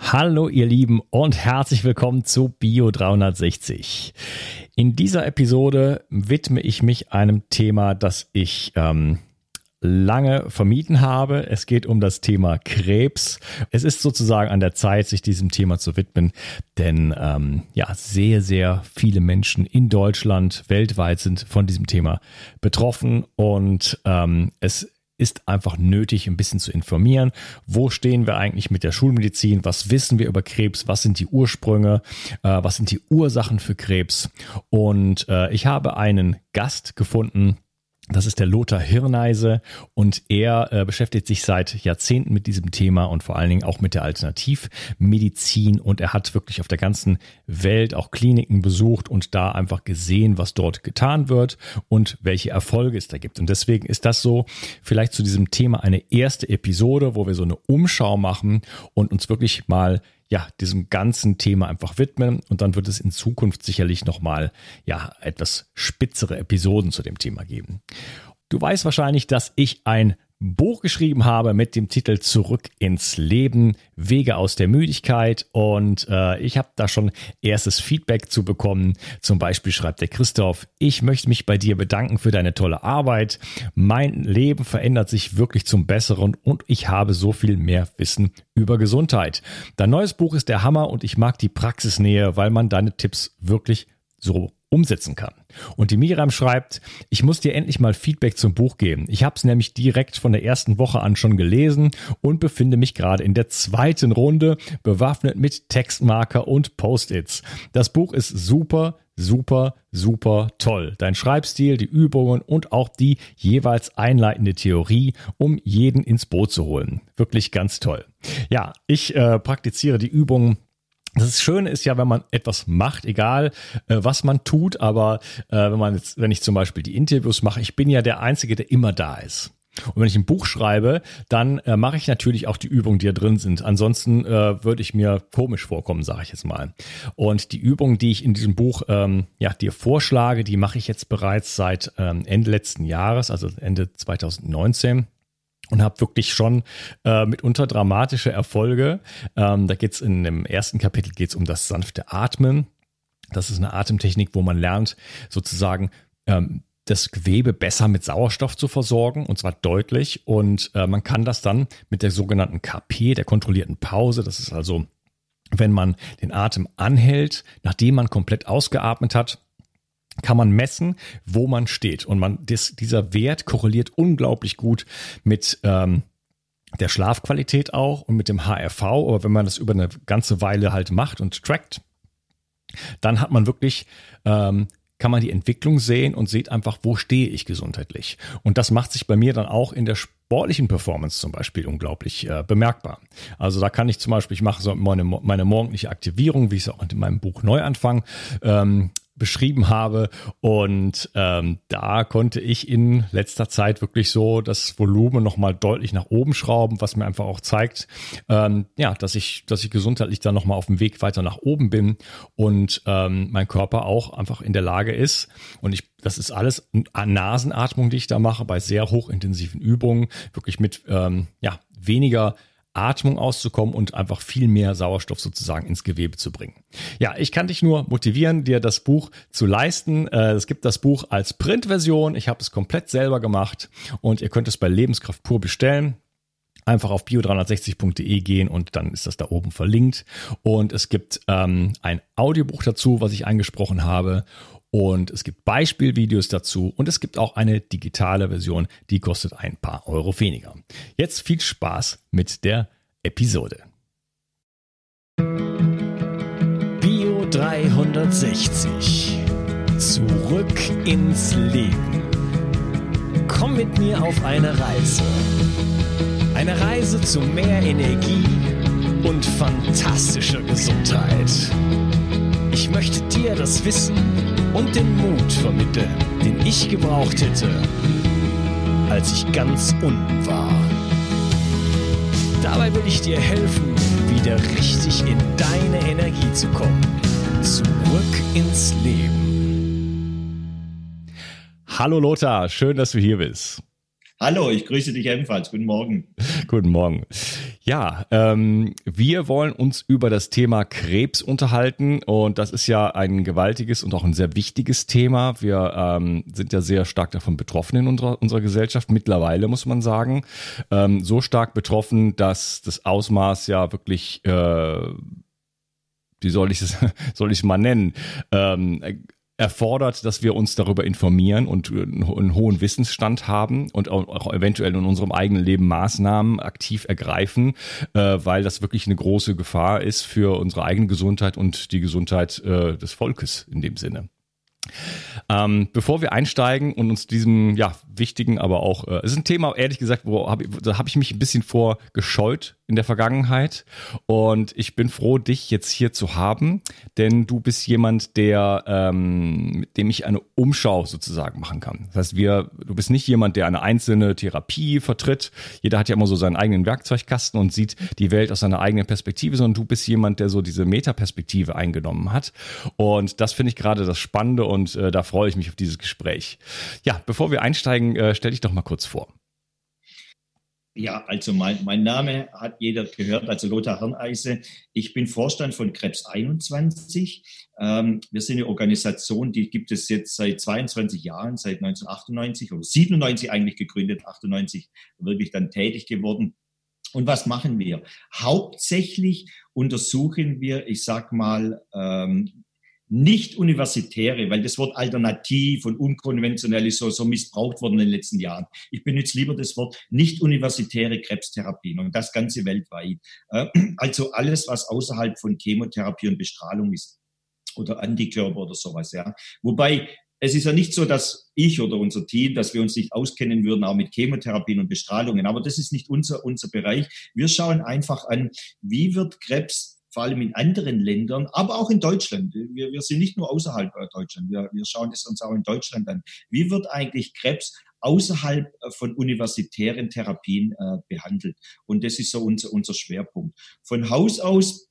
Hallo ihr Lieben und herzlich willkommen zu Bio 360. In dieser Episode widme ich mich einem Thema, das ich ähm, lange vermieden habe. Es geht um das Thema Krebs. Es ist sozusagen an der Zeit, sich diesem Thema zu widmen, denn ähm, ja, sehr, sehr viele Menschen in Deutschland, weltweit sind von diesem Thema betroffen und ähm, es ist einfach nötig, ein bisschen zu informieren. Wo stehen wir eigentlich mit der Schulmedizin? Was wissen wir über Krebs? Was sind die Ursprünge? Äh, was sind die Ursachen für Krebs? Und äh, ich habe einen Gast gefunden, das ist der Lothar Hirneise und er äh, beschäftigt sich seit Jahrzehnten mit diesem Thema und vor allen Dingen auch mit der Alternativmedizin und er hat wirklich auf der ganzen Welt auch Kliniken besucht und da einfach gesehen, was dort getan wird und welche Erfolge es da gibt. Und deswegen ist das so vielleicht zu diesem Thema eine erste Episode, wo wir so eine Umschau machen und uns wirklich mal ja, diesem ganzen Thema einfach widmen und dann wird es in Zukunft sicherlich nochmal, ja, etwas spitzere Episoden zu dem Thema geben. Du weißt wahrscheinlich, dass ich ein Buch geschrieben habe mit dem Titel Zurück ins Leben, Wege aus der Müdigkeit. Und äh, ich habe da schon erstes Feedback zu bekommen. Zum Beispiel schreibt der Christoph, ich möchte mich bei dir bedanken für deine tolle Arbeit. Mein Leben verändert sich wirklich zum Besseren und ich habe so viel mehr Wissen über Gesundheit. Dein neues Buch ist der Hammer und ich mag die Praxisnähe, weil man deine Tipps wirklich so umsetzen kann. Und die Miriam schreibt, ich muss dir endlich mal Feedback zum Buch geben. Ich habe es nämlich direkt von der ersten Woche an schon gelesen und befinde mich gerade in der zweiten Runde, bewaffnet mit Textmarker und Post-its. Das Buch ist super, super, super toll. Dein Schreibstil, die Übungen und auch die jeweils einleitende Theorie, um jeden ins Boot zu holen. Wirklich ganz toll. Ja, ich äh, praktiziere die Übungen das Schöne ist ja, wenn man etwas macht, egal äh, was man tut, aber äh, wenn man jetzt, wenn ich zum Beispiel die Interviews mache, ich bin ja der Einzige, der immer da ist. Und wenn ich ein Buch schreibe, dann äh, mache ich natürlich auch die Übungen, die da drin sind. Ansonsten äh, würde ich mir komisch vorkommen, sage ich jetzt mal. Und die Übungen, die ich in diesem Buch ähm, ja dir vorschlage, die mache ich jetzt bereits seit ähm, Ende letzten Jahres, also Ende 2019 und habe wirklich schon äh, mitunter dramatische Erfolge. Ähm, da geht's in dem ersten Kapitel geht's um das sanfte Atmen. Das ist eine Atemtechnik, wo man lernt, sozusagen ähm, das Gewebe besser mit Sauerstoff zu versorgen, und zwar deutlich. Und äh, man kann das dann mit der sogenannten KP, der kontrollierten Pause, das ist also, wenn man den Atem anhält, nachdem man komplett ausgeatmet hat, kann man messen, wo man steht. Und man, das, dieser Wert korreliert unglaublich gut mit ähm, der Schlafqualität auch und mit dem HRV. Aber wenn man das über eine ganze Weile halt macht und trackt, dann hat man wirklich, ähm, kann man die Entwicklung sehen und sieht einfach, wo stehe ich gesundheitlich. Und das macht sich bei mir dann auch in der sportlichen Performance zum Beispiel unglaublich äh, bemerkbar. Also da kann ich zum Beispiel, ich mache so meine, meine morgendliche Aktivierung, wie ich es auch in meinem Buch Neuanfang ähm, beschrieben habe. Und ähm, da konnte ich in letzter Zeit wirklich so das Volumen nochmal deutlich nach oben schrauben, was mir einfach auch zeigt, ähm, ja, dass ich, dass ich gesundheitlich dann nochmal auf dem Weg weiter nach oben bin und ähm, mein Körper auch einfach in der Lage ist. Und ich das ist alles Nasenatmung, die ich da mache, bei sehr hochintensiven Übungen, wirklich mit ähm, ja, weniger Atmung auszukommen und einfach viel mehr Sauerstoff sozusagen ins Gewebe zu bringen. Ja, ich kann dich nur motivieren, dir das Buch zu leisten. Äh, es gibt das Buch als Printversion. Ich habe es komplett selber gemacht und ihr könnt es bei Lebenskraft pur bestellen einfach auf bio360.de gehen und dann ist das da oben verlinkt. Und es gibt ähm, ein Audiobuch dazu, was ich eingesprochen habe. Und es gibt Beispielvideos dazu und es gibt auch eine digitale Version, die kostet ein paar Euro weniger. Jetzt viel Spaß mit der Episode. Bio 360. Zurück ins Leben. Komm mit mir auf eine Reise. Eine Reise zu mehr Energie und fantastischer Gesundheit. Ich möchte dir das Wissen und den Mut vermitteln, den ich gebraucht hätte, als ich ganz unten war. Dabei will ich dir helfen, wieder richtig in deine Energie zu kommen. Zurück ins Leben. Hallo Lothar, schön, dass du hier bist. Hallo, ich grüße dich ebenfalls. Guten Morgen. Guten Morgen. Ja, ähm, wir wollen uns über das Thema Krebs unterhalten und das ist ja ein gewaltiges und auch ein sehr wichtiges Thema. Wir ähm, sind ja sehr stark davon betroffen in unserer, unserer Gesellschaft. Mittlerweile muss man sagen, ähm, so stark betroffen, dass das Ausmaß ja wirklich äh, wie soll ich es, soll ich mal nennen, ähm, erfordert, dass wir uns darüber informieren und einen hohen Wissensstand haben und auch eventuell in unserem eigenen Leben Maßnahmen aktiv ergreifen, äh, weil das wirklich eine große Gefahr ist für unsere eigene Gesundheit und die Gesundheit äh, des Volkes in dem Sinne. Ähm, bevor wir einsteigen und uns diesem ja wichtigen, aber auch äh, es ist ein Thema ehrlich gesagt, wo hab da habe ich mich ein bisschen vor gescheut in der Vergangenheit und ich bin froh, dich jetzt hier zu haben, denn du bist jemand, der ähm, mit dem ich eine Umschau sozusagen machen kann. Das heißt, wir, du bist nicht jemand, der eine einzelne Therapie vertritt. Jeder hat ja immer so seinen eigenen Werkzeugkasten und sieht die Welt aus seiner eigenen Perspektive, sondern du bist jemand, der so diese Metaperspektive eingenommen hat und das finde ich gerade das Spannende und äh, da freue ich mich auf dieses Gespräch. Ja, bevor wir einsteigen, äh, stell dich doch mal kurz vor. Ja, also mein, mein Name hat jeder gehört, also Lothar Hirneise. Ich bin Vorstand von Krebs 21. Ähm, wir sind eine Organisation, die gibt es jetzt seit 22 Jahren, seit 1998 oder 97 eigentlich gegründet, 98 wirklich dann tätig geworden. Und was machen wir? Hauptsächlich untersuchen wir, ich sag mal, ähm, nicht universitäre, weil das Wort alternativ und unkonventionell ist so, so missbraucht worden in den letzten Jahren. Ich benutze lieber das Wort nicht universitäre Krebstherapien und das Ganze weltweit. Äh, also alles, was außerhalb von Chemotherapie und Bestrahlung ist oder Antikörper oder sowas, ja. Wobei es ist ja nicht so, dass ich oder unser Team, dass wir uns nicht auskennen würden, auch mit Chemotherapien und Bestrahlungen. Aber das ist nicht unser, unser Bereich. Wir schauen einfach an, wie wird Krebs vor allem in anderen Ländern, aber auch in Deutschland. Wir, wir sind nicht nur außerhalb Deutschland, wir, wir schauen es uns auch in Deutschland an. Wie wird eigentlich Krebs außerhalb äh, von universitären Therapien äh, behandelt? Und das ist so unser, unser Schwerpunkt. Von Haus aus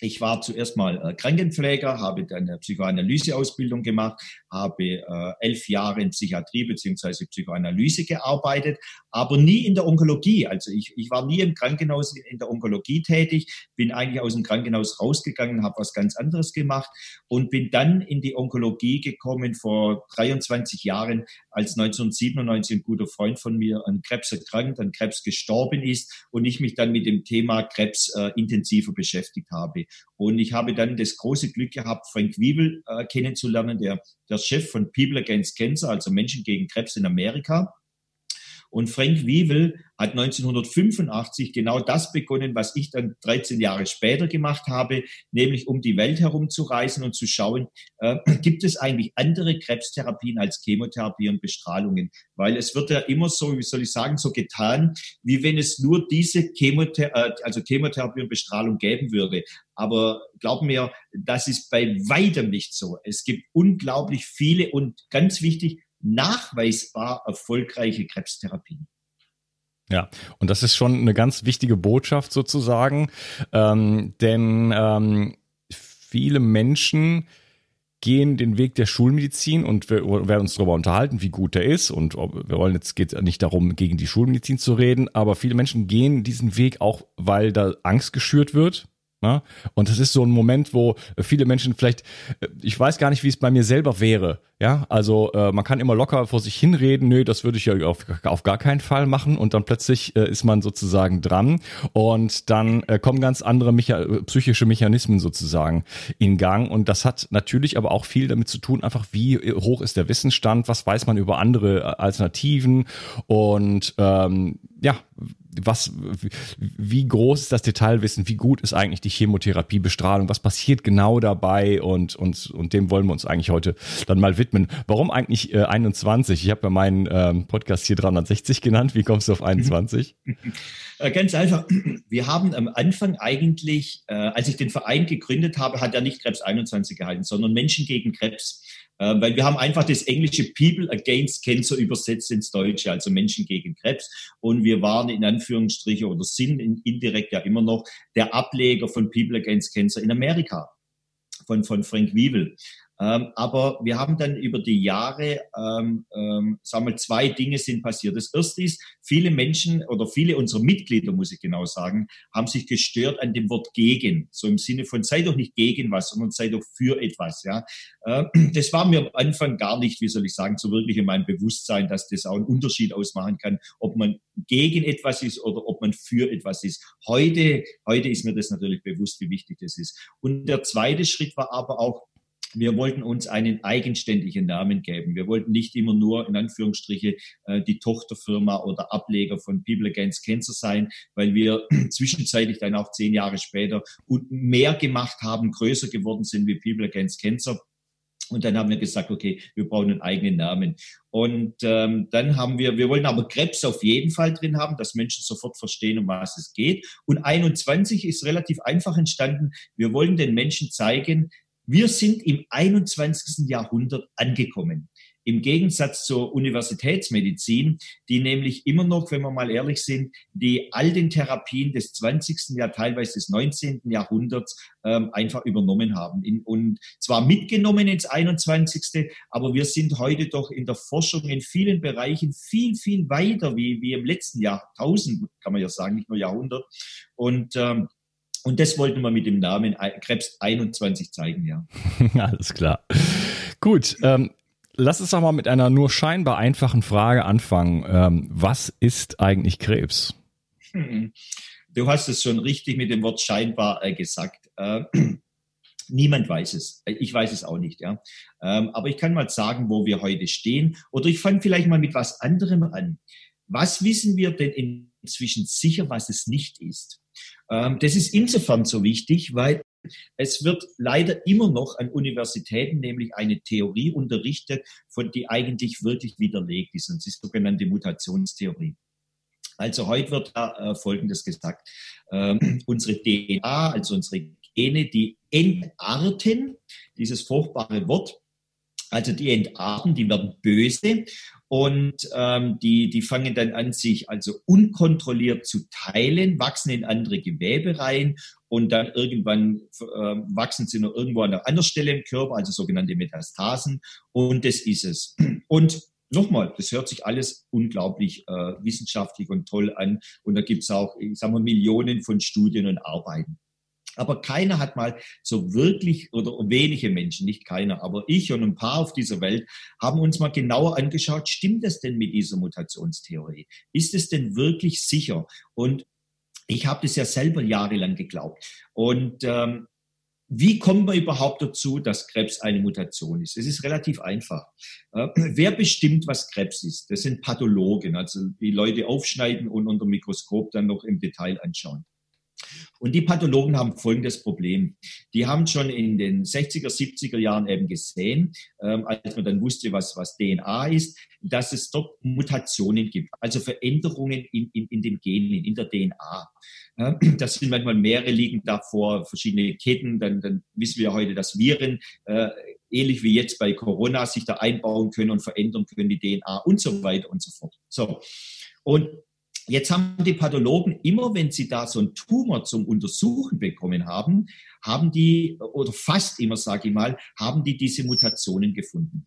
ich war zuerst mal äh, Krankenpfleger, habe dann eine Psychoanalyseausbildung gemacht, habe äh, elf Jahre in Psychiatrie beziehungsweise Psychoanalyse gearbeitet, aber nie in der Onkologie. Also ich, ich war nie im Krankenhaus in der Onkologie tätig, bin eigentlich aus dem Krankenhaus rausgegangen, habe was ganz anderes gemacht und bin dann in die Onkologie gekommen vor 23 Jahren, als 1997 ein guter Freund von mir an Krebs erkrankt, an Krebs gestorben ist und ich mich dann mit dem Thema Krebs äh, intensiver beschäftigt habe. Und ich habe dann das große Glück gehabt, Frank Wiebel äh, kennenzulernen, der, der Chef von People Against Cancer, also Menschen gegen Krebs in Amerika. Und Frank Wiewel hat 1985 genau das begonnen, was ich dann 13 Jahre später gemacht habe, nämlich um die Welt herumzureisen und zu schauen, äh, gibt es eigentlich andere Krebstherapien als Chemotherapie und Bestrahlungen? Weil es wird ja immer so, wie soll ich sagen, so getan, wie wenn es nur diese Chemother äh, also Chemotherapie und Bestrahlung geben würde. Aber glaub mir, das ist bei weitem nicht so. Es gibt unglaublich viele und ganz wichtig, nachweisbar erfolgreiche Krebstherapien. Ja, und das ist schon eine ganz wichtige Botschaft sozusagen, ähm, denn ähm, viele Menschen gehen den Weg der Schulmedizin und wir werden uns darüber unterhalten, wie gut der ist und wir wollen jetzt geht nicht darum, gegen die Schulmedizin zu reden, aber viele Menschen gehen diesen Weg auch, weil da Angst geschürt wird, Ne? Und das ist so ein Moment, wo viele Menschen vielleicht, äh, ich weiß gar nicht, wie es bei mir selber wäre. Ja, also äh, man kann immer locker vor sich hinreden, nö, das würde ich ja auf, auf gar keinen Fall machen. Und dann plötzlich äh, ist man sozusagen dran und dann äh, kommen ganz andere Mecha psychische Mechanismen sozusagen in Gang. Und das hat natürlich aber auch viel damit zu tun, einfach wie hoch ist der Wissensstand, was weiß man über andere äh, Alternativen und ähm, ja, was, wie groß ist das Detailwissen, wie gut ist eigentlich die Chemotherapiebestrahlung, was passiert genau dabei und, und, und dem wollen wir uns eigentlich heute dann mal widmen. Warum eigentlich äh, 21? Ich habe ja meinen ähm, Podcast hier 360 genannt. Wie kommst du auf 21? Äh, ganz einfach. Wir haben am Anfang eigentlich, äh, als ich den Verein gegründet habe, hat er nicht Krebs 21 gehalten, sondern Menschen gegen Krebs. Äh, weil wir haben einfach das englische People Against Cancer übersetzt ins Deutsche, also Menschen gegen Krebs. Und wir waren in Anführungsstriche oder sind indirekt ja immer noch der Ableger von People Against Cancer in Amerika von, von Frank Wiebel. Ähm, aber wir haben dann über die Jahre, ähm, ähm, sagen wir, zwei Dinge sind passiert. Das erste ist, viele Menschen oder viele unserer Mitglieder, muss ich genau sagen, haben sich gestört an dem Wort gegen. So im Sinne von, sei doch nicht gegen was, sondern sei doch für etwas, ja. Äh, das war mir am Anfang gar nicht, wie soll ich sagen, so wirklich in meinem Bewusstsein, dass das auch einen Unterschied ausmachen kann, ob man gegen etwas ist oder ob man für etwas ist. Heute, heute ist mir das natürlich bewusst, wie wichtig das ist. Und der zweite Schritt war aber auch, wir wollten uns einen eigenständigen Namen geben. Wir wollten nicht immer nur in Anführungsstriche äh, die Tochterfirma oder Ableger von People Against Cancer sein, weil wir zwischenzeitlich dann auch zehn Jahre später mehr gemacht haben, größer geworden sind wie People Against Cancer. Und dann haben wir gesagt, okay, wir brauchen einen eigenen Namen. Und ähm, dann haben wir, wir wollen aber Krebs auf jeden Fall drin haben, dass Menschen sofort verstehen, um was es geht. Und 21 ist relativ einfach entstanden. Wir wollen den Menschen zeigen, wir sind im 21. Jahrhundert angekommen. Im Gegensatz zur Universitätsmedizin, die nämlich immer noch, wenn wir mal ehrlich sind, die alten Therapien des 20. Jahr, teilweise des 19. Jahrhunderts ähm, einfach übernommen haben. In, und zwar mitgenommen ins 21. Aber wir sind heute doch in der Forschung in vielen Bereichen viel, viel weiter wie, wie im letzten Jahrtausend, kann man ja sagen, nicht nur Jahrhundert. Und ähm, und das wollten wir mit dem Namen Krebs 21 zeigen, ja. Alles klar. Gut, ähm, lass uns doch mal mit einer nur scheinbar einfachen Frage anfangen. Ähm, was ist eigentlich Krebs? Hm. Du hast es schon richtig mit dem Wort scheinbar äh, gesagt. Äh, niemand weiß es. Ich weiß es auch nicht, ja. Ähm, aber ich kann mal sagen, wo wir heute stehen. Oder ich fange vielleicht mal mit was anderem an. Was wissen wir denn inzwischen sicher, was es nicht ist? Ähm, das ist insofern so wichtig, weil es wird leider immer noch an Universitäten nämlich eine Theorie unterrichtet, von die eigentlich wirklich widerlegt ist, und das ist die sogenannte Mutationstheorie. Also heute wird da äh, Folgendes gesagt. Ähm, unsere DNA, also unsere Gene, die entarten, dieses furchtbare Wort, also die entarten, die werden böse und ähm, die, die fangen dann an, sich also unkontrolliert zu teilen, wachsen in andere Gewebe rein und dann irgendwann äh, wachsen sie noch irgendwo an einer anderen Stelle im Körper, also sogenannte Metastasen. Und das ist es. Und nochmal, das hört sich alles unglaublich äh, wissenschaftlich und toll an. Und da gibt es auch, ich sag mal, Millionen von Studien und Arbeiten. Aber keiner hat mal so wirklich, oder wenige Menschen, nicht keiner, aber ich und ein paar auf dieser Welt haben uns mal genauer angeschaut, stimmt das denn mit dieser Mutationstheorie? Ist es denn wirklich sicher? Und ich habe das ja selber jahrelang geglaubt. Und ähm, wie kommt man überhaupt dazu, dass Krebs eine Mutation ist? Es ist relativ einfach. Äh, wer bestimmt, was Krebs ist? Das sind Pathologen, also die Leute aufschneiden und unter Mikroskop dann noch im Detail anschauen. Und die Pathologen haben folgendes Problem. Die haben schon in den 60er, 70er Jahren eben gesehen, ähm, als man dann wusste, was, was DNA ist, dass es dort Mutationen gibt, also Veränderungen in, in, in den Genen, in der DNA. Ja, das sind manchmal mehrere liegen davor, verschiedene Ketten. Dann, dann wissen wir heute, dass Viren äh, ähnlich wie jetzt bei Corona sich da einbauen können und verändern können, die DNA und so weiter und so fort. So. Und Jetzt haben die Pathologen immer, wenn sie da so einen Tumor zum Untersuchen bekommen haben, haben die, oder fast immer, sage ich mal, haben die diese Mutationen gefunden.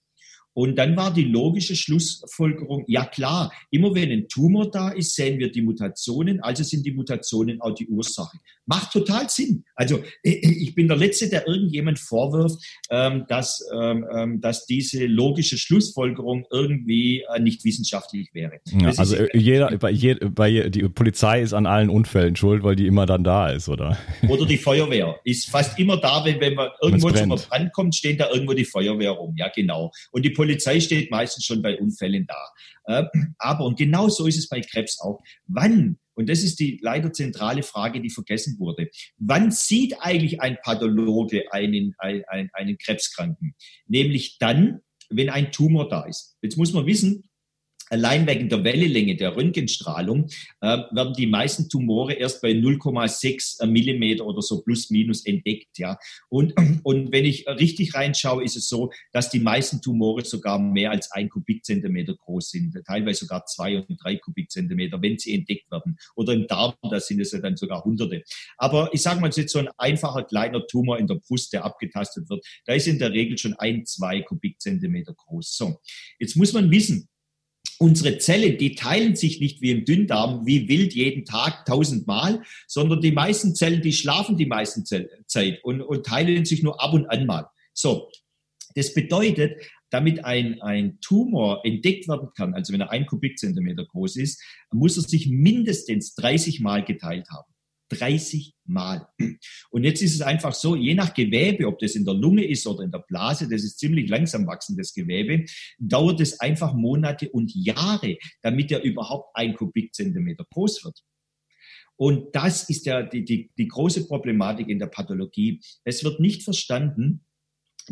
Und dann war die logische Schlussfolgerung, ja klar, immer wenn ein Tumor da ist, sehen wir die Mutationen, also sind die Mutationen auch die Ursache. Macht total Sinn. Also ich bin der Letzte, der irgendjemand vorwirft, ähm, dass, ähm, ähm, dass diese logische Schlussfolgerung irgendwie äh, nicht wissenschaftlich wäre. Ja, also jeder, bei, je, bei, die Polizei ist an allen Unfällen schuld, weil die immer dann da ist, oder? Oder die Feuerwehr ist fast immer da, wenn, wenn man irgendwo zum Brand kommt, steht da irgendwo die Feuerwehr rum. Ja, genau. Und die Polizei steht meistens schon bei Unfällen da. Äh, aber, und genau so ist es bei Krebs auch. Wann, und das ist die leider zentrale Frage, die vergessen wurde, wann sieht eigentlich ein Pathologe einen, einen, einen Krebskranken? Nämlich dann, wenn ein Tumor da ist. Jetzt muss man wissen, allein wegen der Wellenlänge der Röntgenstrahlung äh, werden die meisten Tumore erst bei 0,6 Millimeter oder so plus minus entdeckt. Ja. Und, und wenn ich richtig reinschaue, ist es so, dass die meisten Tumore sogar mehr als ein Kubikzentimeter groß sind, teilweise sogar zwei und drei Kubikzentimeter, wenn sie entdeckt werden. Oder im Darm, da sind es ja dann sogar Hunderte. Aber ich sage mal, jetzt so ein einfacher kleiner Tumor in der Brust, der abgetastet wird, da ist in der Regel schon ein, zwei Kubikzentimeter groß. So, jetzt muss man wissen, unsere Zellen, die teilen sich nicht wie im Dünndarm, wie wild jeden Tag tausendmal, sondern die meisten Zellen, die schlafen die meisten Zeit und, und teilen sich nur ab und an mal. So, das bedeutet, damit ein, ein Tumor entdeckt werden kann, also wenn er ein Kubikzentimeter groß ist, muss er sich mindestens 30 Mal geteilt haben. 30 Mal. Und jetzt ist es einfach so, je nach Gewebe, ob das in der Lunge ist oder in der Blase, das ist ziemlich langsam wachsendes Gewebe, dauert es einfach Monate und Jahre, damit er überhaupt ein Kubikzentimeter groß wird. Und das ist ja die, die, die große Problematik in der Pathologie. Es wird nicht verstanden,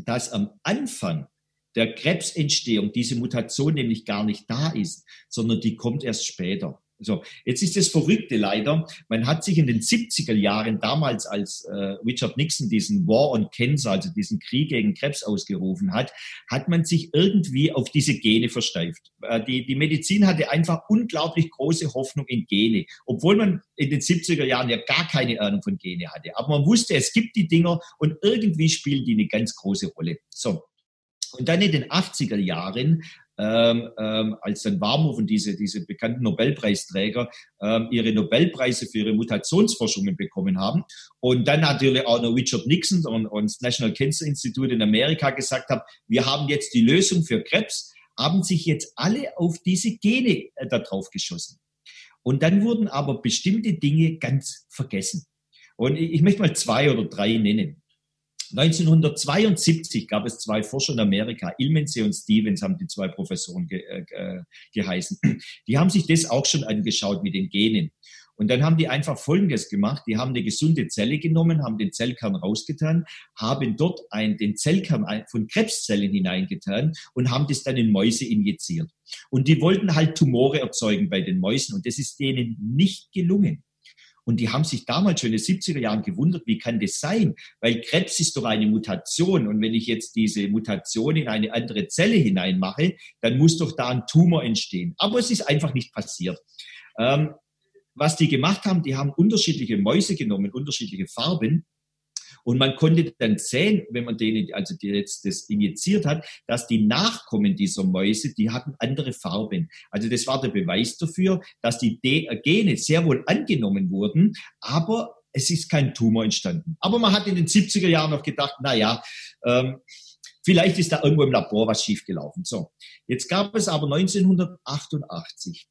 dass am Anfang der Krebsentstehung diese Mutation nämlich gar nicht da ist, sondern die kommt erst später. So, jetzt ist das Verrückte leider, man hat sich in den 70er Jahren damals, als äh, Richard Nixon diesen War on Cancer, also diesen Krieg gegen Krebs ausgerufen hat, hat man sich irgendwie auf diese Gene versteift. Äh, die, die Medizin hatte einfach unglaublich große Hoffnung in Gene, obwohl man in den 70er Jahren ja gar keine Ahnung von Gene hatte. Aber man wusste, es gibt die Dinger und irgendwie spielen die eine ganz große Rolle. So, und dann in den 80er Jahren ähm, ähm, als dann Warmhofen, diese, diese bekannten Nobelpreisträger, ähm, ihre Nobelpreise für ihre Mutationsforschungen bekommen haben. Und dann natürlich auch noch Richard Nixon und, und das National Cancer Institute in Amerika gesagt haben, wir haben jetzt die Lösung für Krebs, haben sich jetzt alle auf diese Gene äh, da drauf geschossen. Und dann wurden aber bestimmte Dinge ganz vergessen. Und ich, ich möchte mal zwei oder drei nennen. 1972 gab es zwei Forscher in Amerika, Ilmensee und Stevens haben die zwei Professoren ge, äh, äh, geheißen. Die haben sich das auch schon angeschaut mit den Genen. Und dann haben die einfach Folgendes gemacht. Die haben eine gesunde Zelle genommen, haben den Zellkern rausgetan, haben dort ein, den Zellkern von Krebszellen hineingetan und haben das dann in Mäuse injiziert. Und die wollten halt Tumore erzeugen bei den Mäusen und das ist denen nicht gelungen. Und die haben sich damals schon in den 70er Jahren gewundert, wie kann das sein? Weil Krebs ist doch eine Mutation. Und wenn ich jetzt diese Mutation in eine andere Zelle hineinmache, dann muss doch da ein Tumor entstehen. Aber es ist einfach nicht passiert. Ähm, was die gemacht haben, die haben unterschiedliche Mäuse genommen, unterschiedliche Farben und man konnte dann sehen, wenn man denen, also die jetzt das injiziert hat, dass die Nachkommen dieser Mäuse, die hatten andere Farben. Also das war der Beweis dafür, dass die Gene sehr wohl angenommen wurden, aber es ist kein Tumor entstanden. Aber man hat in den 70er Jahren noch gedacht, na ja, ähm, vielleicht ist da irgendwo im Labor was schiefgelaufen. So, jetzt gab es aber 1988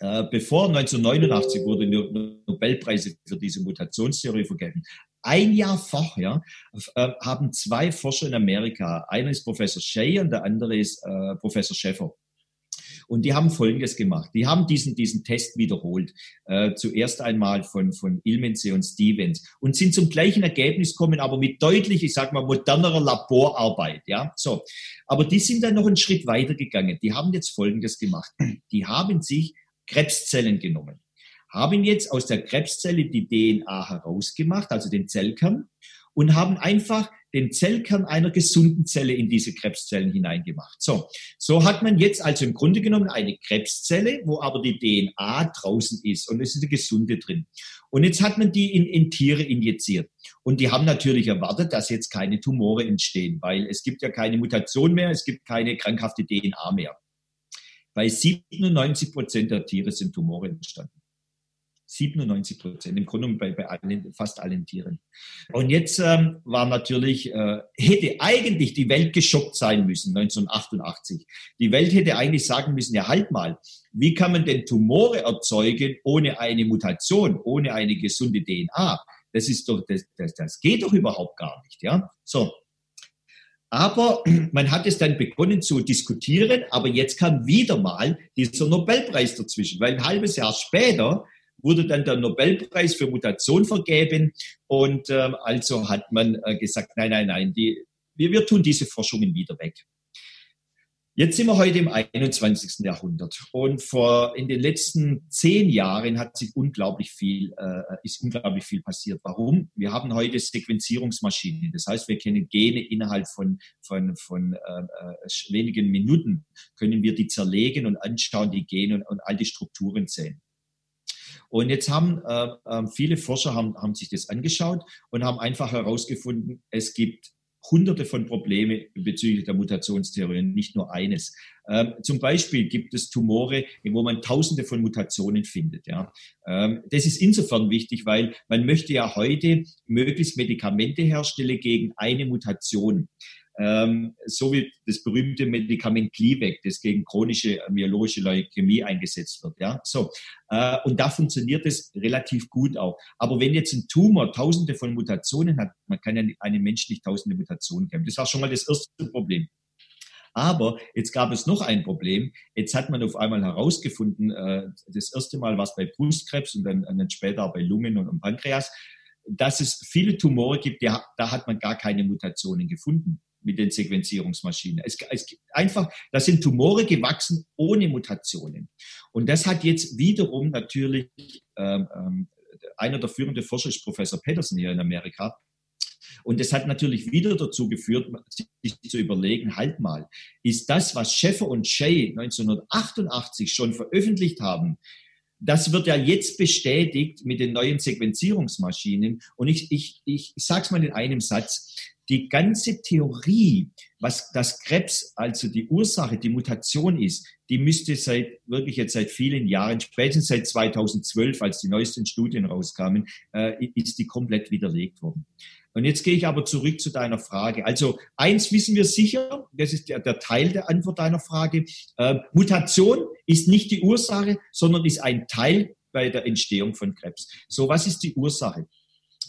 äh, bevor 1989 wurde Nobelpreise für diese Mutationstheorie vergeben. Ein Jahr vorher äh, haben zwei Forscher in Amerika, einer ist Professor Shea und der andere ist äh, Professor Schäffer. Und die haben Folgendes gemacht. Die haben diesen, diesen Test wiederholt. Äh, zuerst einmal von, von Ilmense und Stevens und sind zum gleichen Ergebnis gekommen, aber mit deutlich, ich sag mal, modernerer Laborarbeit. Ja, so. Aber die sind dann noch einen Schritt weiter gegangen. Die haben jetzt Folgendes gemacht. Die haben sich Krebszellen genommen haben jetzt aus der Krebszelle die DNA herausgemacht, also den Zellkern, und haben einfach den Zellkern einer gesunden Zelle in diese Krebszellen hineingemacht. So, so hat man jetzt also im Grunde genommen eine Krebszelle, wo aber die DNA draußen ist und es ist eine gesunde drin. Und jetzt hat man die in, in Tiere injiziert. Und die haben natürlich erwartet, dass jetzt keine Tumore entstehen, weil es gibt ja keine Mutation mehr, es gibt keine krankhafte DNA mehr. Bei 97 Prozent der Tiere sind Tumore entstanden. 97 Prozent, im Grunde bei, bei allen, fast allen Tieren. Und jetzt ähm, war natürlich, äh, hätte eigentlich die Welt geschockt sein müssen, 1988. Die Welt hätte eigentlich sagen müssen, ja halt mal, wie kann man denn Tumore erzeugen ohne eine Mutation, ohne eine gesunde DNA? Das ist doch, das, das, das geht doch überhaupt gar nicht, ja? So. Aber man hat es dann begonnen zu diskutieren, aber jetzt kam wieder mal dieser Nobelpreis dazwischen, weil ein halbes Jahr später wurde dann der Nobelpreis für Mutation vergeben. Und ähm, also hat man äh, gesagt, nein, nein, nein, die, wir, wir tun diese Forschungen wieder weg. Jetzt sind wir heute im 21. Jahrhundert und vor in den letzten zehn Jahren hat sich unglaublich viel äh, ist unglaublich viel passiert. Warum? Wir haben heute Sequenzierungsmaschinen. Das heißt, wir kennen Gene innerhalb von von von äh, äh, wenigen Minuten können wir die zerlegen und anschauen die Gene und, und all die Strukturen sehen. Und jetzt haben äh, äh viele Forscher haben, haben sich das angeschaut und haben einfach herausgefunden, es gibt hunderte von Problemen bezüglich der Mutationstheorien, nicht nur eines. Ähm, zum Beispiel gibt es Tumore, wo man tausende von Mutationen findet. Ja. Ähm, das ist insofern wichtig, weil man möchte ja heute möglichst Medikamente herstellen gegen eine Mutation ähm, so wie das berühmte Medikament Glivec, das gegen chronische myelogische Leukämie eingesetzt wird. Ja, so. Äh, und da funktioniert es relativ gut auch. Aber wenn jetzt ein Tumor tausende von Mutationen hat, man kann ja einem Menschen nicht tausende Mutationen geben. Das war schon mal das erste Problem. Aber jetzt gab es noch ein Problem. Jetzt hat man auf einmal herausgefunden, äh, das erste Mal war es bei Brustkrebs und dann, dann später auch bei Lungen und, und Pankreas, dass es viele Tumore gibt, die, da hat man gar keine Mutationen gefunden mit den Sequenzierungsmaschinen. Es, es einfach, da sind Tumore gewachsen ohne Mutationen. Und das hat jetzt wiederum natürlich ähm, ähm, einer der führenden Forscher ist Professor Peterson hier in Amerika. Und das hat natürlich wieder dazu geführt, sich zu überlegen, halt mal, ist das, was Schäfer und Shea 1988 schon veröffentlicht haben, das wird ja jetzt bestätigt mit den neuen Sequenzierungsmaschinen. Und ich, ich, ich sage es mal in einem Satz die ganze Theorie, was das Krebs, also die Ursache, die Mutation ist, die müsste seit, wirklich jetzt seit vielen Jahren, spätestens seit 2012, als die neuesten Studien rauskamen, äh, ist die komplett widerlegt worden. Und jetzt gehe ich aber zurück zu deiner Frage. Also eins wissen wir sicher, das ist der, der Teil der Antwort deiner Frage. Äh, Mutation ist nicht die Ursache, sondern ist ein Teil bei der Entstehung von Krebs. So, was ist die Ursache?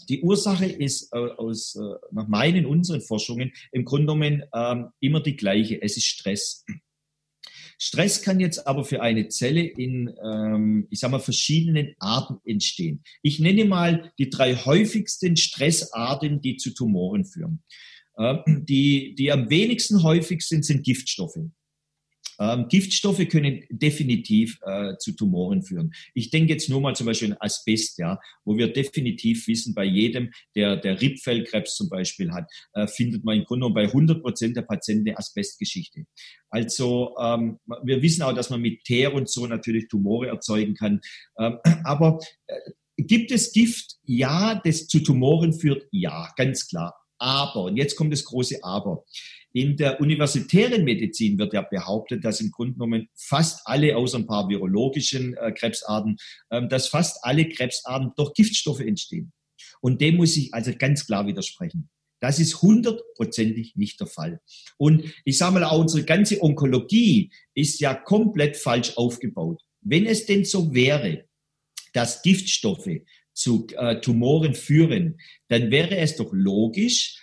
Die Ursache ist äh, aus, äh, nach meinen, unseren Forschungen im Grunde genommen ähm, immer die gleiche. Es ist Stress. Stress kann jetzt aber für eine Zelle in, ähm, ich sag mal, verschiedenen Arten entstehen. Ich nenne mal die drei häufigsten Stressarten, die zu Tumoren führen. Äh, die, die am wenigsten häufig sind, sind Giftstoffe. Ähm, Giftstoffe können definitiv äh, zu Tumoren führen. Ich denke jetzt nur mal zum Beispiel an Asbest, ja, wo wir definitiv wissen, bei jedem, der, der Rippfellkrebs zum Beispiel hat, äh, findet man im Grunde genommen bei 100 Prozent der Patienten eine Asbestgeschichte. Also ähm, wir wissen auch, dass man mit Teer und so natürlich Tumore erzeugen kann. Ähm, aber äh, gibt es Gift? Ja, das zu Tumoren führt? Ja, ganz klar. Aber, und jetzt kommt das große Aber. In der universitären Medizin wird ja behauptet, dass im Grunde genommen fast alle, außer ein paar virologischen äh, Krebsarten, ähm, dass fast alle Krebsarten durch Giftstoffe entstehen. Und dem muss ich also ganz klar widersprechen. Das ist hundertprozentig nicht der Fall. Und ich sage mal, auch unsere ganze Onkologie ist ja komplett falsch aufgebaut. Wenn es denn so wäre, dass Giftstoffe zu äh, Tumoren führen, dann wäre es doch logisch,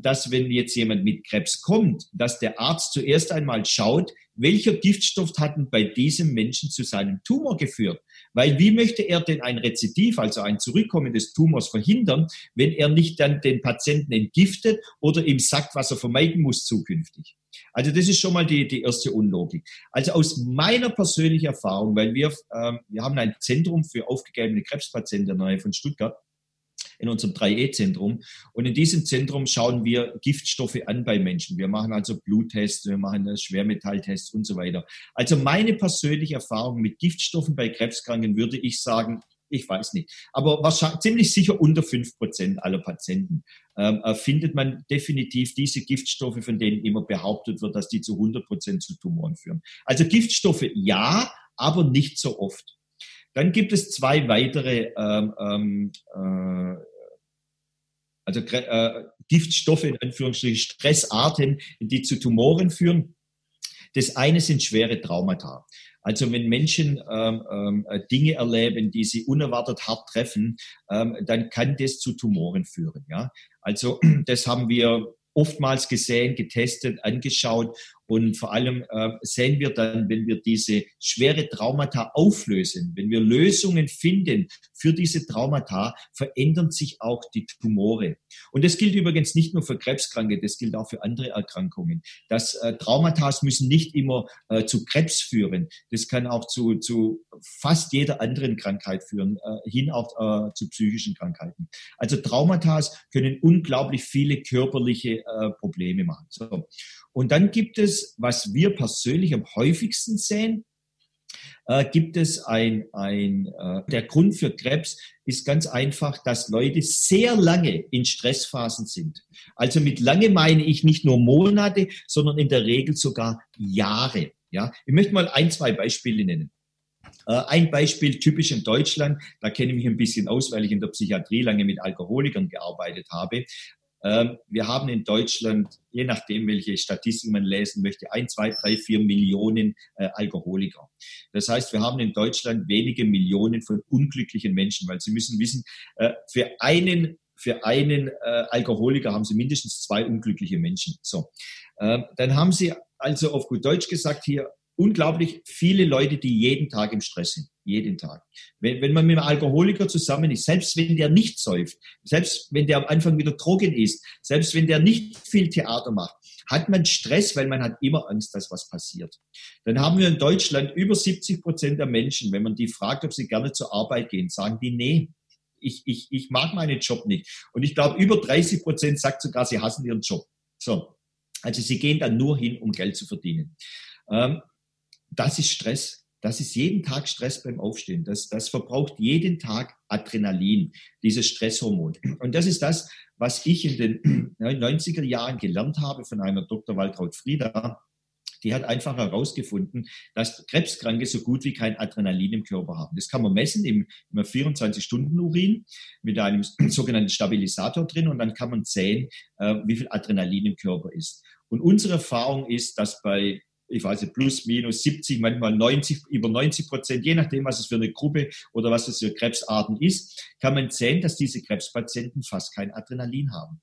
dass wenn jetzt jemand mit Krebs kommt, dass der Arzt zuerst einmal schaut, welcher Giftstoff hat denn bei diesem Menschen zu seinem Tumor geführt? Weil wie möchte er denn ein Rezidiv, also ein Zurückkommen des Tumors verhindern, wenn er nicht dann den Patienten entgiftet oder ihm sagt, was er vermeiden muss zukünftig? Also das ist schon mal die, die erste Unlogik. Also aus meiner persönlichen Erfahrung, weil wir, ähm, wir haben ein Zentrum für aufgegebene Krebspatienten in der Nähe von Stuttgart, in unserem 3E-Zentrum. Und in diesem Zentrum schauen wir Giftstoffe an bei Menschen. Wir machen also Bluttests, wir machen Schwermetalltests und so weiter. Also meine persönliche Erfahrung mit Giftstoffen bei Krebskranken würde ich sagen, ich weiß nicht. Aber wahrscheinlich ziemlich sicher unter fünf Prozent aller Patienten ähm, äh, findet man definitiv diese Giftstoffe, von denen immer behauptet wird, dass die zu 100 Prozent zu Tumoren führen. Also Giftstoffe ja, aber nicht so oft. Dann gibt es zwei weitere ähm, ähm, äh, also äh, Giftstoffe in Anführungsstrichen, Stressarten, die zu Tumoren führen. Das eine sind schwere Traumata. Also wenn Menschen ähm, ähm, Dinge erleben, die sie unerwartet hart treffen, ähm, dann kann das zu Tumoren führen. Ja, also das haben wir oftmals gesehen, getestet, angeschaut. Und vor allem äh, sehen wir dann, wenn wir diese schwere Traumata auflösen, wenn wir Lösungen finden für diese Traumata, verändern sich auch die Tumore. Und das gilt übrigens nicht nur für Krebskranke, das gilt auch für andere Erkrankungen. Das äh, Traumata müssen nicht immer äh, zu Krebs führen. Das kann auch zu, zu fast jeder anderen Krankheit führen, äh, hin auch äh, zu psychischen Krankheiten. Also Traumata können unglaublich viele körperliche äh, Probleme machen. So. Und dann gibt es, was wir persönlich am häufigsten sehen, äh, gibt es ein, ein äh, der Grund für Krebs ist ganz einfach, dass Leute sehr lange in Stressphasen sind. Also mit lange meine ich nicht nur Monate, sondern in der Regel sogar Jahre. Ja, ich möchte mal ein, zwei Beispiele nennen. Äh, ein Beispiel typisch in Deutschland, da kenne ich mich ein bisschen aus, weil ich in der Psychiatrie lange mit Alkoholikern gearbeitet habe. Ähm, wir haben in Deutschland, je nachdem, welche Statistik man lesen möchte, ein, zwei, drei, vier Millionen äh, Alkoholiker. Das heißt, wir haben in Deutschland wenige Millionen von unglücklichen Menschen, weil Sie müssen wissen, äh, für einen für einen äh, Alkoholiker haben Sie mindestens zwei unglückliche Menschen. So, ähm, dann haben Sie also auf gut Deutsch gesagt hier unglaublich viele Leute, die jeden Tag im Stress sind. Jeden Tag. Wenn, wenn man mit einem Alkoholiker zusammen ist, selbst wenn der nicht säuft, selbst wenn der am Anfang wieder Drogen ist, selbst wenn der nicht viel Theater macht, hat man Stress, weil man hat immer Angst, dass was passiert. Dann haben wir in Deutschland über 70 Prozent der Menschen, wenn man die fragt, ob sie gerne zur Arbeit gehen, sagen die, nee, ich, ich, ich mag meinen Job nicht. Und ich glaube, über 30 Prozent sagt sogar, sie hassen ihren Job. So. Also sie gehen dann nur hin, um Geld zu verdienen. Ähm, das ist Stress. Das ist jeden Tag Stress beim Aufstehen. Das, das verbraucht jeden Tag Adrenalin, dieses Stresshormon. Und das ist das, was ich in den 90er Jahren gelernt habe von einer Dr. Waltraud Frieda. Die hat einfach herausgefunden, dass Krebskranke so gut wie kein Adrenalin im Körper haben. Das kann man messen im, im 24-Stunden-Urin mit einem sogenannten Stabilisator drin und dann kann man sehen, äh, wie viel Adrenalin im Körper ist. Und unsere Erfahrung ist, dass bei ich weiß nicht, plus, minus 70, manchmal 90, über 90 Prozent, je nachdem, was es für eine Gruppe oder was es für Krebsarten ist, kann man sehen, dass diese Krebspatienten fast kein Adrenalin haben.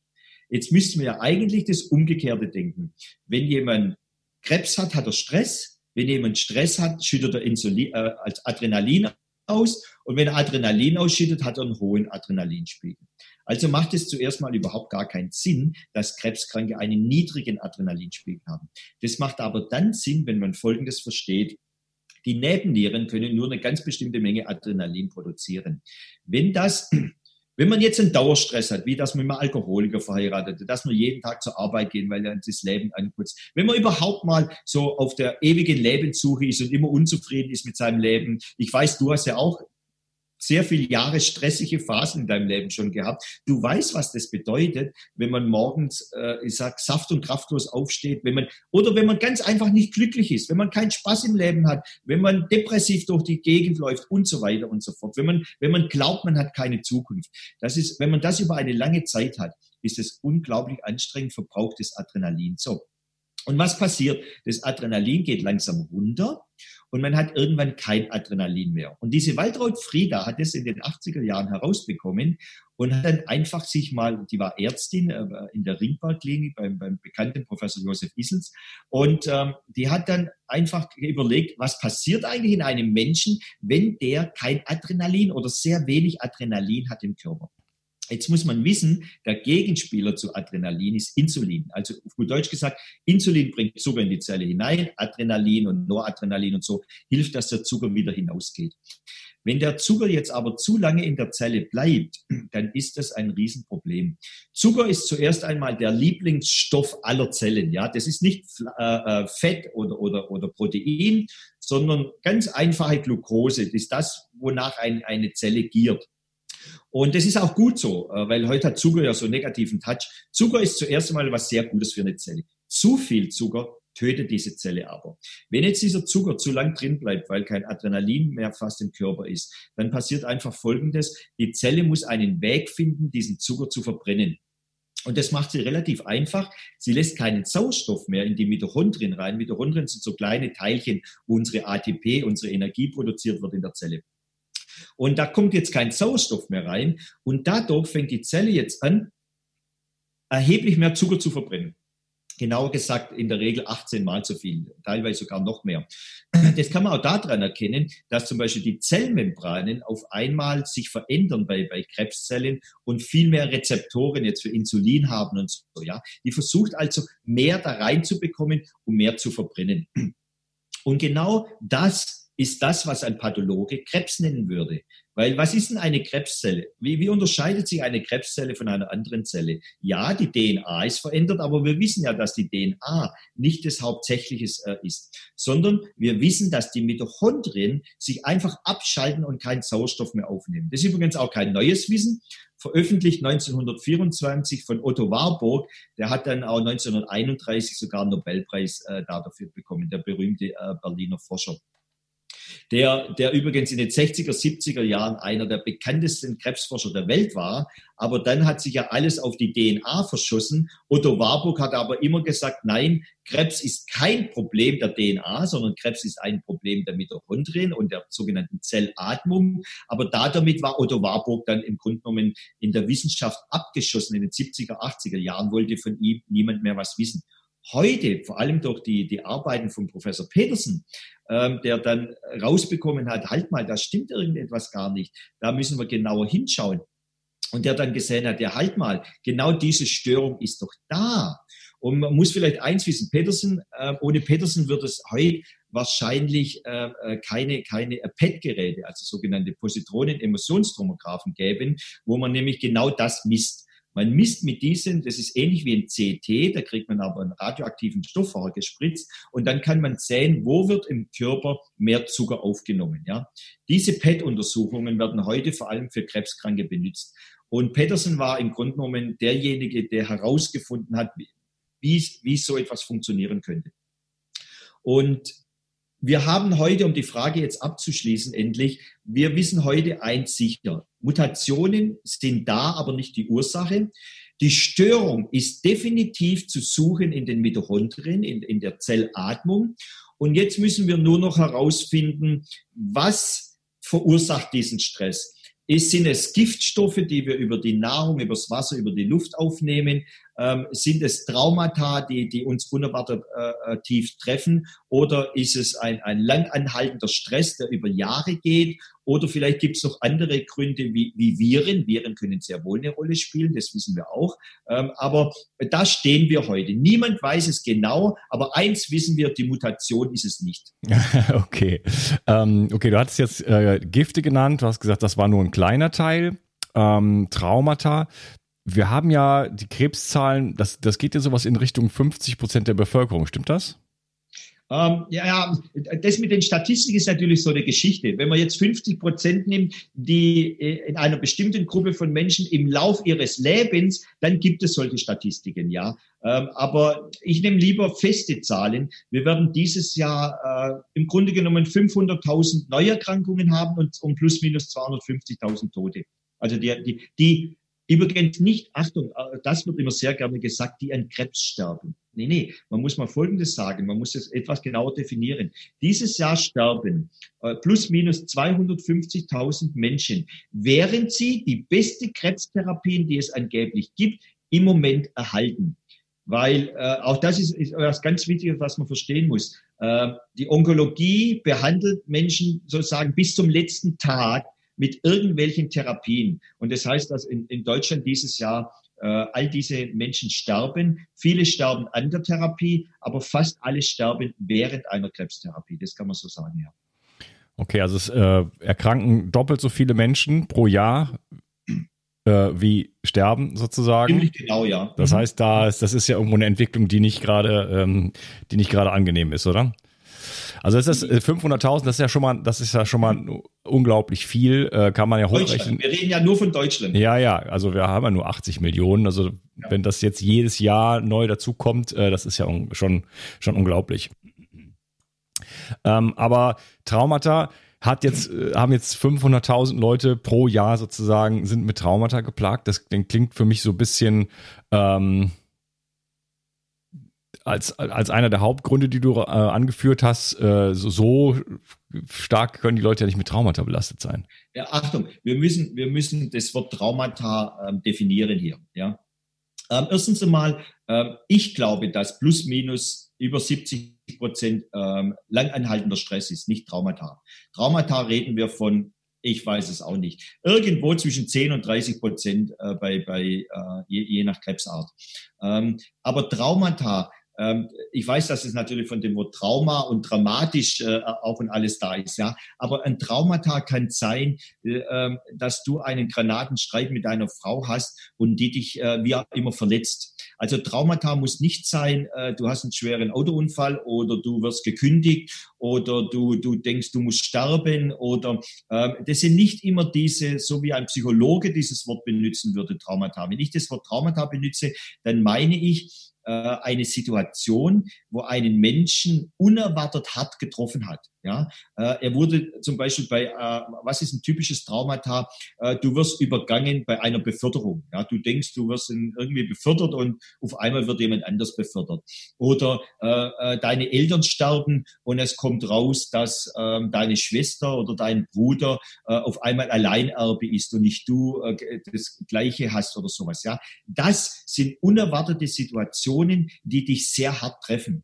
Jetzt müssten wir ja eigentlich das Umgekehrte denken. Wenn jemand Krebs hat, hat er Stress. Wenn jemand Stress hat, schüttet er Insulin, äh, als Adrenalin aus. Und wenn er Adrenalin ausschüttet, hat er einen hohen Adrenalinspiegel. Also macht es zuerst mal überhaupt gar keinen Sinn, dass Krebskranke einen niedrigen Adrenalinspiegel haben. Das macht aber dann Sinn, wenn man Folgendes versteht. Die Nebennieren können nur eine ganz bestimmte Menge Adrenalin produzieren. Wenn das wenn man jetzt einen Dauerstress hat, wie das mit einem Alkoholiker verheiratet, dass man jeden Tag zur Arbeit gehen, weil er das Leben anputzt. Wenn man überhaupt mal so auf der ewigen Lebenssuche ist und immer unzufrieden ist mit seinem Leben. Ich weiß, du hast ja auch sehr viele Jahre stressige Phasen in deinem Leben schon gehabt. Du weißt, was das bedeutet, wenn man morgens, äh, ich sag, saft- und kraftlos aufsteht, wenn man, oder wenn man ganz einfach nicht glücklich ist, wenn man keinen Spaß im Leben hat, wenn man depressiv durch die Gegend läuft und so weiter und so fort. Wenn man, wenn man glaubt, man hat keine Zukunft. Das ist, wenn man das über eine lange Zeit hat, ist es unglaublich anstrengend, verbraucht das Adrenalin. So. Und was passiert? Das Adrenalin geht langsam runter und man hat irgendwann kein Adrenalin mehr. Und diese Waltraud Frieda hat es in den 80er Jahren herausbekommen und hat dann einfach sich mal, die war Ärztin äh, in der Ringparkklinik beim, beim bekannten Professor Josef Issels und ähm, die hat dann einfach überlegt, was passiert eigentlich in einem Menschen, wenn der kein Adrenalin oder sehr wenig Adrenalin hat im Körper. Jetzt muss man wissen, der Gegenspieler zu Adrenalin ist Insulin. Also auf gut Deutsch gesagt, Insulin bringt Zucker in die Zelle hinein, Adrenalin und Noradrenalin und so hilft, dass der Zucker wieder hinausgeht. Wenn der Zucker jetzt aber zu lange in der Zelle bleibt, dann ist das ein Riesenproblem. Zucker ist zuerst einmal der Lieblingsstoff aller Zellen. Ja, das ist nicht äh, äh Fett oder, oder, oder Protein, sondern ganz einfache Glucose. Das ist das, wonach ein, eine Zelle giert. Und das ist auch gut so, äh, weil heute hat Zucker ja so einen negativen Touch. Zucker ist zuerst einmal was sehr Gutes für eine Zelle. Zu viel Zucker tötet diese Zelle aber. Wenn jetzt dieser Zucker zu lang drin bleibt, weil kein Adrenalin mehr fast im Körper ist, dann passiert einfach Folgendes. Die Zelle muss einen Weg finden, diesen Zucker zu verbrennen. Und das macht sie relativ einfach. Sie lässt keinen Sauerstoff mehr in die Mitochondrien rein. Mitochondrien sind so kleine Teilchen, wo unsere ATP, unsere Energie produziert wird in der Zelle. Und da kommt jetzt kein Sauerstoff mehr rein. Und dadurch fängt die Zelle jetzt an, erheblich mehr Zucker zu verbrennen. genauer gesagt in der Regel 18 Mal so viel, teilweise sogar noch mehr. Das kann man auch daran erkennen, dass zum Beispiel die Zellmembranen auf einmal sich verändern bei, bei Krebszellen und viel mehr Rezeptoren jetzt für Insulin haben und so, ja. Die versucht also mehr da reinzubekommen, um mehr zu verbrennen. Und genau das ist das, was ein Pathologe Krebs nennen würde. Weil was ist denn eine Krebszelle? Wie, wie unterscheidet sich eine Krebszelle von einer anderen Zelle? Ja, die DNA ist verändert, aber wir wissen ja, dass die DNA nicht das Hauptsächliche äh, ist, sondern wir wissen, dass die Mitochondrien sich einfach abschalten und keinen Sauerstoff mehr aufnehmen. Das ist übrigens auch kein neues Wissen, veröffentlicht 1924 von Otto Warburg. Der hat dann auch 1931 sogar einen Nobelpreis äh, dafür bekommen, der berühmte äh, Berliner Forscher der, der übrigens in den 60er, 70er Jahren einer der bekanntesten Krebsforscher der Welt war. Aber dann hat sich ja alles auf die DNA verschossen. Otto Warburg hat aber immer gesagt, nein, Krebs ist kein Problem der DNA, sondern Krebs ist ein Problem der Mitochondrien und der sogenannten Zellatmung. Aber da damit war Otto Warburg dann im Grunde genommen in der Wissenschaft abgeschossen. In den 70er, 80er Jahren wollte von ihm niemand mehr was wissen. Heute, vor allem durch die, die Arbeiten von Professor Petersen, ähm, der dann rausbekommen hat, halt mal, da stimmt irgendetwas gar nicht, da müssen wir genauer hinschauen. Und der dann gesehen hat, ja halt mal, genau diese Störung ist doch da. Und man muss vielleicht eins wissen, Petersen, äh, ohne Petersen wird es heute wahrscheinlich äh, äh keine, keine PET-Geräte, also sogenannte Positronen-Emissionstromographen geben, wo man nämlich genau das misst. Man misst mit diesen, das ist ähnlich wie ein CT, da kriegt man aber einen radioaktiven Stoff vorher gespritzt und dann kann man sehen, wo wird im Körper mehr Zucker aufgenommen. Ja? Diese PET-Untersuchungen werden heute vor allem für Krebskranke benutzt. Und Peterson war im Grunde genommen derjenige, der herausgefunden hat, wie, wie so etwas funktionieren könnte. Und wir haben heute, um die Frage jetzt abzuschließen, endlich, wir wissen heute eins sicher. Mutationen sind da, aber nicht die Ursache. Die Störung ist definitiv zu suchen in den Mitochondrien, in, in der Zellatmung. Und jetzt müssen wir nur noch herausfinden, was verursacht diesen Stress. Ist, sind es Giftstoffe, die wir über die Nahrung, über das Wasser, über die Luft aufnehmen? Ähm, sind es Traumata, die, die uns unerwartet äh, äh, tief treffen? Oder ist es ein, ein langanhaltender Stress, der über Jahre geht? Oder vielleicht gibt es noch andere Gründe wie, wie Viren. Viren können sehr wohl eine Rolle spielen, das wissen wir auch. Ähm, aber da stehen wir heute. Niemand weiß es genau, aber eins wissen wir, die Mutation ist es nicht. okay. Ähm, okay, du hattest jetzt äh, Gifte genannt, du hast gesagt, das war nur ein kleiner Teil. Ähm, Traumata wir haben ja die Krebszahlen, das, das geht ja sowas in Richtung 50 Prozent der Bevölkerung, stimmt das? Ähm, ja, das mit den Statistiken ist natürlich so eine Geschichte. Wenn man jetzt 50 Prozent nimmt, die äh, in einer bestimmten Gruppe von Menschen im Lauf ihres Lebens, dann gibt es solche Statistiken, ja. Ähm, aber ich nehme lieber feste Zahlen. Wir werden dieses Jahr äh, im Grunde genommen 500.000 Neuerkrankungen haben und um plus minus 250.000 Tote. Also die, die, die Übrigens nicht, Achtung, äh, das wird immer sehr gerne gesagt, die an Krebs sterben. Nee, nee, man muss mal Folgendes sagen, man muss es etwas genauer definieren. Dieses Jahr sterben äh, plus minus 250.000 Menschen, während sie die beste Krebstherapien, die es angeblich gibt, im Moment erhalten. Weil äh, auch das ist, ist etwas ganz Wichtiges, was man verstehen muss. Äh, die Onkologie behandelt Menschen sozusagen bis zum letzten Tag mit irgendwelchen Therapien. Und das heißt, dass in, in Deutschland dieses Jahr äh, all diese Menschen sterben. Viele sterben an der Therapie, aber fast alle sterben während einer Krebstherapie. Das kann man so sagen, ja. Okay, also es äh, erkranken doppelt so viele Menschen pro Jahr äh, wie sterben sozusagen. Ziemlich genau, ja. Das heißt, da ist, das ist ja irgendwo eine Entwicklung, die nicht gerade, ähm, die nicht gerade angenehm ist, oder? Also ist das 500.000, äh, das ist ja schon mal, das ist ja schon mal unglaublich viel, äh, kann man ja hochrechnen. Wir reden ja nur von Deutschland. Ja, ja, also wir haben ja nur 80 Millionen. Also ja. wenn das jetzt jedes Jahr neu dazukommt, äh, das ist ja schon, schon unglaublich. Ähm, aber Traumata hat jetzt, äh, haben jetzt 500.000 Leute pro Jahr sozusagen, sind mit Traumata geplagt. Das klingt für mich so ein bisschen, ähm, als, als einer der Hauptgründe, die du äh, angeführt hast, äh, so, so stark können die Leute ja nicht mit Traumata belastet sein. Ja, Achtung, wir müssen, wir müssen das Wort Traumata ähm, definieren hier. Ja? Ähm, erstens einmal, ähm, ich glaube, dass plus minus über 70 Prozent ähm, langanhaltender Stress ist, nicht Traumata. Traumata reden wir von, ich weiß es auch nicht, irgendwo zwischen 10 und 30 Prozent äh, bei, bei äh, je, je nach Krebsart. Ähm, aber Traumata, ich weiß, dass es natürlich von dem Wort Trauma und dramatisch äh, auch und alles da ist, ja. Aber ein Traumata kann sein, äh, ähm, dass du einen Granatenstreit mit deiner Frau hast und die dich äh, wie auch immer verletzt. Also Traumata muss nicht sein, du hast einen schweren Autounfall oder du wirst gekündigt oder du, du denkst, du musst sterben oder ähm, das sind nicht immer diese, so wie ein Psychologe dieses Wort benutzen würde, Traumata. Wenn ich das Wort Traumata benutze, dann meine ich, äh, eine Situation, wo einen Menschen unerwartet hart getroffen hat. Ja, äh, er wurde zum Beispiel bei, äh, was ist ein typisches Traumata? Du wirst übergangen bei einer Beförderung. Ja, du denkst, du wirst irgendwie befördert und auf einmal wird jemand anders befördert. Oder deine Eltern sterben und es kommt raus, dass äh, deine Schwester oder dein Bruder auf einmal Alleinerbe ist und nicht du das Gleiche hast oder sowas. Ja, das sind unerwartete Situationen, die dich sehr hart treffen.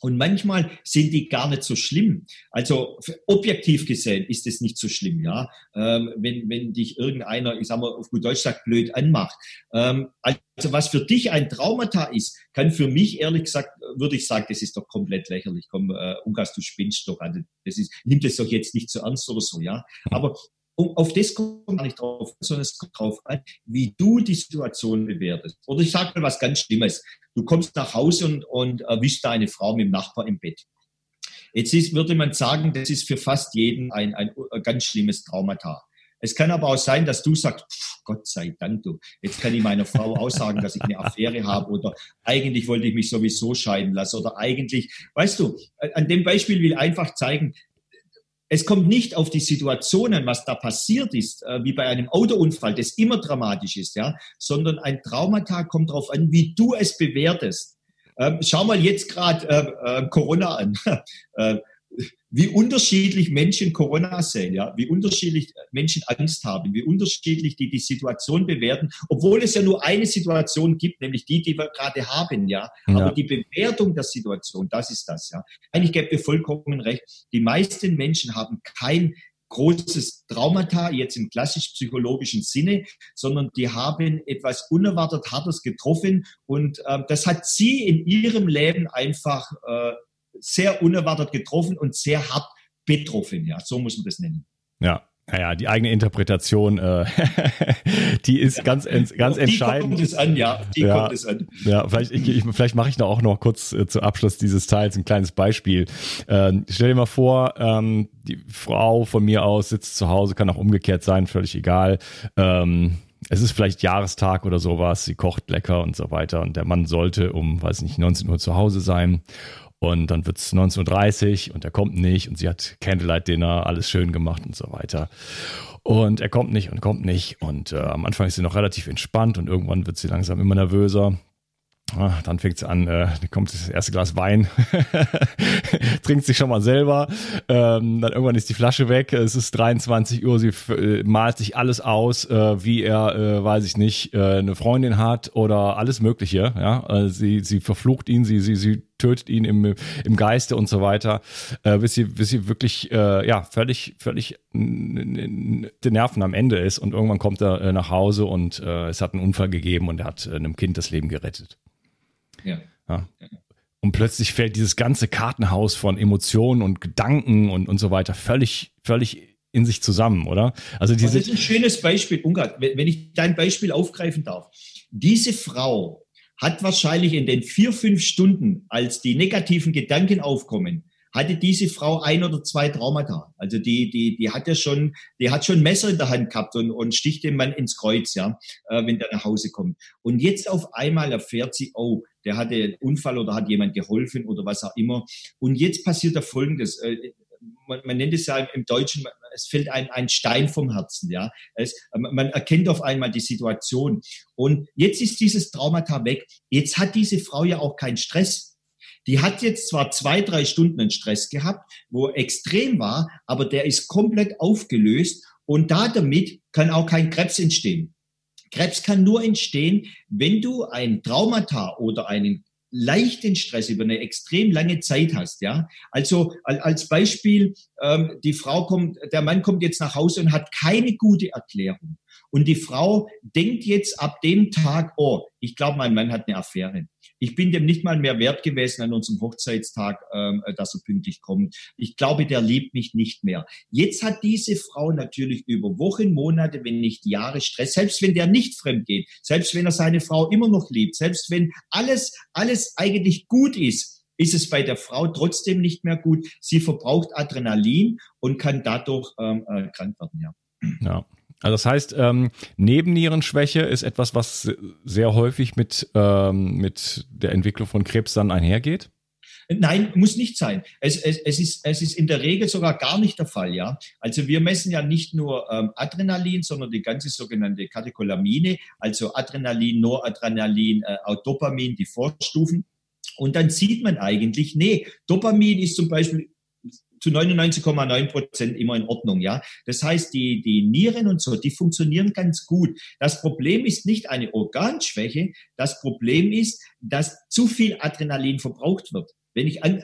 Und manchmal sind die gar nicht so schlimm. Also objektiv gesehen ist es nicht so schlimm, ja. Ähm, wenn, wenn dich irgendeiner, ich sag mal, auf gut Deutsch sagt, blöd anmacht. Ähm, also was für dich ein Traumata ist, kann für mich ehrlich gesagt, würde ich sagen, das ist doch komplett lächerlich. Komm, äh, Ungas, du spinnst doch. Also das ist, nimm das doch jetzt nicht so ernst oder so, ja. Aber um, auf das kommt gar nicht drauf, sondern es kommt drauf an, wie du die Situation bewertest. Oder ich sage mal was ganz Schlimmes. Du kommst nach Hause und, und erwischst deine Frau mit dem Nachbar im Bett. Jetzt ist, würde man sagen, das ist für fast jeden ein, ein, ein ganz schlimmes Traumata. Es kann aber auch sein, dass du sagst, pff, Gott sei Dank, du, jetzt kann ich meiner Frau auch sagen, dass ich eine Affäre habe oder eigentlich wollte ich mich sowieso scheiden lassen oder eigentlich, weißt du, an dem Beispiel will einfach zeigen, es kommt nicht auf die Situationen, was da passiert ist, äh, wie bei einem Autounfall, das immer dramatisch ist, ja, sondern ein Traumata kommt darauf an, wie du es bewertest. Ähm, schau mal jetzt gerade äh, äh, Corona an. Äh, wie unterschiedlich Menschen Corona sehen, ja, wie unterschiedlich Menschen Angst haben, wie unterschiedlich die die Situation bewerten, obwohl es ja nur eine Situation gibt, nämlich die, die wir gerade haben, ja. ja. Aber die Bewertung der Situation, das ist das, ja. Eigentlich gäbe ihr vollkommen recht. Die meisten Menschen haben kein großes Traumata, jetzt im klassisch psychologischen Sinne, sondern die haben etwas unerwartet Hartes getroffen und äh, das hat sie in ihrem Leben einfach äh, sehr unerwartet getroffen und sehr hart betroffen. Ja, so muss man das nennen. Ja, naja, die eigene Interpretation, äh, die ist ganz, ganz die entscheidend. Die kommt es an, ja. Die ja, kommt es an. Ja, vielleicht, ich, ich, vielleicht mache ich noch auch noch kurz äh, zu Abschluss dieses Teils ein kleines Beispiel. Äh, stell dir mal vor, ähm, die Frau von mir aus sitzt zu Hause, kann auch umgekehrt sein, völlig egal. Ähm, es ist vielleicht Jahrestag oder sowas, sie kocht lecker und so weiter und der Mann sollte um, weiß nicht, 19 Uhr zu Hause sein und dann wird es 19.30 Uhr und er kommt nicht und sie hat Candlelight Dinner, alles schön gemacht und so weiter. Und er kommt nicht und kommt nicht. Und äh, am Anfang ist sie noch relativ entspannt und irgendwann wird sie langsam immer nervöser. Ah, dann fängt sie an, äh, kommt das erste Glas Wein, trinkt sich schon mal selber. Ähm, dann irgendwann ist die Flasche weg. Es ist 23 Uhr. Sie äh, malt sich alles aus, äh, wie er, äh, weiß ich nicht, äh, eine Freundin hat oder alles Mögliche. Ja, äh, sie sie verflucht ihn, sie sie sie tötet ihn im im Geiste und so weiter, äh, bis sie bis sie wirklich äh, ja völlig völlig den Nerven am Ende ist und irgendwann kommt er äh, nach Hause und äh, es hat einen Unfall gegeben und er hat äh, einem Kind das Leben gerettet. Ja. ja. Und plötzlich fällt dieses ganze Kartenhaus von Emotionen und Gedanken und, und so weiter völlig, völlig in sich zusammen, oder? Also diese das ist ein schönes Beispiel, Ungar, wenn ich dein Beispiel aufgreifen darf. Diese Frau hat wahrscheinlich in den vier, fünf Stunden, als die negativen Gedanken aufkommen, hatte diese Frau ein oder zwei Traumata. Also die, die, die hat ja schon, die hat schon Messer in der Hand gehabt und, und sticht den Mann ins Kreuz, ja, äh, wenn der nach Hause kommt. Und jetzt auf einmal erfährt sie, oh, der hatte einen Unfall oder hat jemand geholfen oder was auch immer. Und jetzt passiert da Folgendes. Äh, man, man nennt es ja im Deutschen, es fällt ein, ein Stein vom Herzen, ja. Es, man erkennt auf einmal die Situation. Und jetzt ist dieses Traumata weg. Jetzt hat diese Frau ja auch keinen Stress die hat jetzt zwar zwei, drei Stunden einen Stress gehabt, wo extrem war, aber der ist komplett aufgelöst und da damit kann auch kein Krebs entstehen. Krebs kann nur entstehen, wenn du ein Traumata oder einen leichten Stress über eine extrem lange Zeit hast, ja. Also als Beispiel, ähm, die Frau kommt, der Mann kommt jetzt nach Hause und hat keine gute Erklärung. Und die Frau denkt jetzt ab dem Tag, oh, ich glaube, mein Mann hat eine Affäre. Ich bin dem nicht mal mehr wert gewesen an unserem Hochzeitstag, ähm, dass er pünktlich kommt. Ich glaube, der liebt mich nicht mehr. Jetzt hat diese Frau natürlich über Wochen, Monate, wenn nicht Jahre Stress, selbst wenn der nicht fremd geht, selbst wenn er seine Frau immer noch liebt, selbst wenn alles, alles eigentlich gut ist, ist es bei der Frau trotzdem nicht mehr gut. Sie verbraucht Adrenalin und kann dadurch ähm, äh, krank werden, ja. Ja, also das heißt, ähm, Nebennierenschwäche ist etwas, was sehr häufig mit, ähm, mit der Entwicklung von Krebs dann einhergeht? Nein, muss nicht sein. Es, es, es, ist, es ist in der Regel sogar gar nicht der Fall, ja. Also wir messen ja nicht nur ähm, Adrenalin, sondern die ganze sogenannte Katecholamine, also Adrenalin, Noradrenalin, äh, Dopamin, die Vorstufen. Und dann sieht man eigentlich, nee, Dopamin ist zum Beispiel zu 99,9 Prozent immer in Ordnung, ja. Das heißt, die, die Nieren und so, die funktionieren ganz gut. Das Problem ist nicht eine Organschwäche. Das Problem ist, dass zu viel Adrenalin verbraucht wird. Wenn ich an,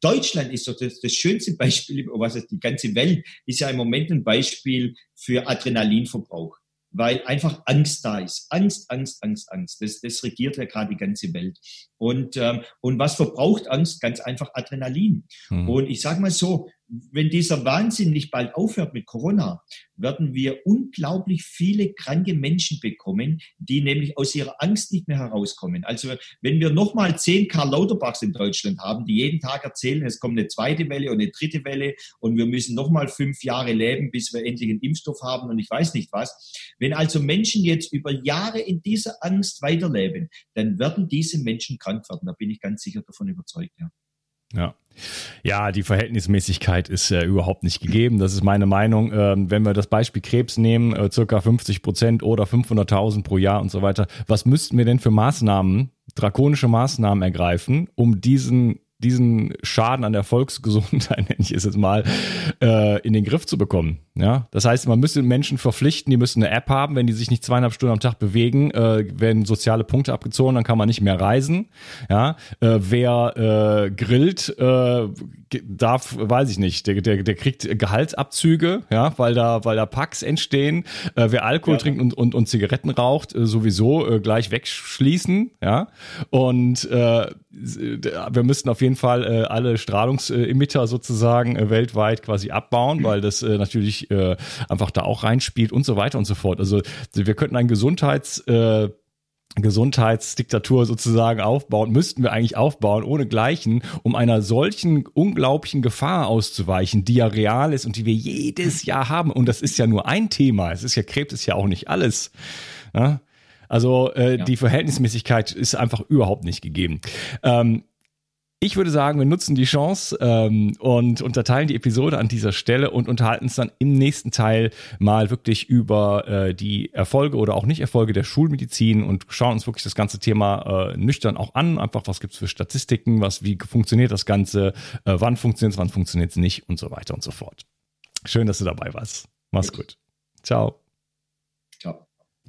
Deutschland ist so das, das schönste Beispiel, was ist die ganze Welt, ist ja im Moment ein Beispiel für Adrenalinverbrauch weil einfach Angst da ist. Angst, Angst, Angst, Angst. Das, das regiert ja gerade die ganze Welt. Und, ähm, und was verbraucht Angst? Ganz einfach Adrenalin. Mhm. Und ich sage mal so, wenn dieser Wahnsinn nicht bald aufhört mit Corona, werden wir unglaublich viele kranke Menschen bekommen, die nämlich aus ihrer Angst nicht mehr herauskommen. Also wenn wir nochmal zehn Karl Lauterbachs in Deutschland haben, die jeden Tag erzählen, es kommt eine zweite Welle und eine dritte Welle und wir müssen nochmal fünf Jahre leben, bis wir endlich einen Impfstoff haben und ich weiß nicht was. Wenn also Menschen jetzt über Jahre in dieser Angst weiterleben, dann werden diese Menschen krank werden. Da bin ich ganz sicher davon überzeugt, ja. Ja. Ja, die Verhältnismäßigkeit ist äh, überhaupt nicht gegeben. Das ist meine Meinung. Ähm, wenn wir das Beispiel Krebs nehmen, äh, circa 50 Prozent oder 500.000 pro Jahr und so weiter, was müssten wir denn für Maßnahmen, drakonische Maßnahmen ergreifen, um diesen diesen Schaden an der Volksgesundheit, nenne ich es jetzt mal, äh, in den Griff zu bekommen. Ja, das heißt, man müsste Menschen verpflichten, die müssen eine App haben, wenn die sich nicht zweieinhalb Stunden am Tag bewegen, äh, werden soziale Punkte abgezogen, dann kann man nicht mehr reisen. Ja, äh, wer äh, grillt, äh, darf, weiß ich nicht, der, der, der kriegt Gehaltsabzüge, ja, weil da, weil da Packs entstehen. Äh, wer Alkohol ja. trinkt und, und, und Zigaretten raucht, äh, sowieso äh, gleich wegschließen, ja. Und äh, wir müssten auf jeden Fall äh, alle Strahlungsemitter sozusagen äh, weltweit quasi abbauen, weil das äh, natürlich äh, einfach da auch reinspielt und so weiter und so fort. Also wir könnten ein Gesundheits äh, Gesundheitsdiktatur sozusagen aufbauen, müssten wir eigentlich aufbauen, ohne Gleichen, um einer solchen unglaublichen Gefahr auszuweichen, die ja real ist und die wir jedes Jahr haben. Und das ist ja nur ein Thema. Es ist ja Krebs, ist ja auch nicht alles. Ja? Also äh, ja. die Verhältnismäßigkeit ist einfach überhaupt nicht gegeben. Ähm, ich würde sagen, wir nutzen die Chance ähm, und unterteilen die Episode an dieser Stelle und unterhalten uns dann im nächsten Teil mal wirklich über äh, die Erfolge oder auch Nicht-Erfolge der Schulmedizin und schauen uns wirklich das ganze Thema äh, nüchtern auch an. Einfach, was gibt es für Statistiken, was, wie funktioniert das Ganze, äh, wann funktioniert es, wann funktioniert es nicht und so weiter und so fort. Schön, dass du dabei warst. Mach's gut. Ciao. Ciao.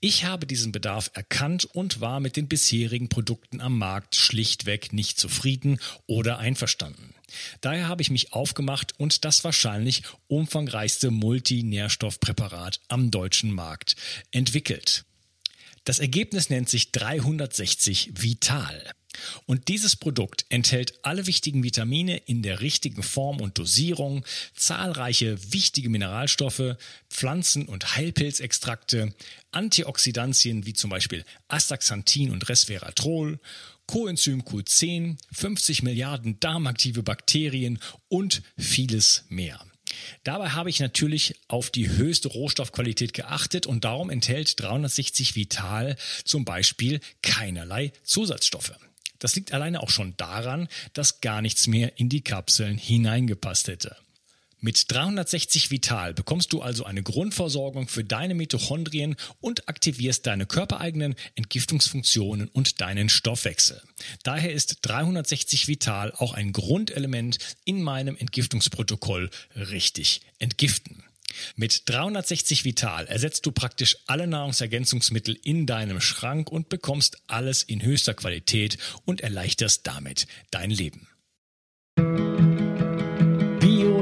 Ich habe diesen Bedarf erkannt und war mit den bisherigen Produkten am Markt schlichtweg nicht zufrieden oder einverstanden. Daher habe ich mich aufgemacht und das wahrscheinlich umfangreichste Multinährstoffpräparat am deutschen Markt entwickelt. Das Ergebnis nennt sich 360 Vital. Und dieses Produkt enthält alle wichtigen Vitamine in der richtigen Form und Dosierung, zahlreiche wichtige Mineralstoffe, Pflanzen- und Heilpilzextrakte, Antioxidantien wie zum Beispiel Astaxanthin und Resveratrol, Coenzym Q10, 50 Milliarden darmaktive Bakterien und vieles mehr. Dabei habe ich natürlich auf die höchste Rohstoffqualität geachtet und darum enthält 360 Vital zum Beispiel keinerlei Zusatzstoffe. Das liegt alleine auch schon daran, dass gar nichts mehr in die Kapseln hineingepasst hätte. Mit 360 Vital bekommst du also eine Grundversorgung für deine Mitochondrien und aktivierst deine körpereigenen Entgiftungsfunktionen und deinen Stoffwechsel. Daher ist 360 Vital auch ein Grundelement in meinem Entgiftungsprotokoll richtig entgiften. Mit 360 Vital ersetzt du praktisch alle Nahrungsergänzungsmittel in deinem Schrank und bekommst alles in höchster Qualität und erleichterst damit dein Leben.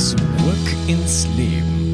Zurück ins Leben.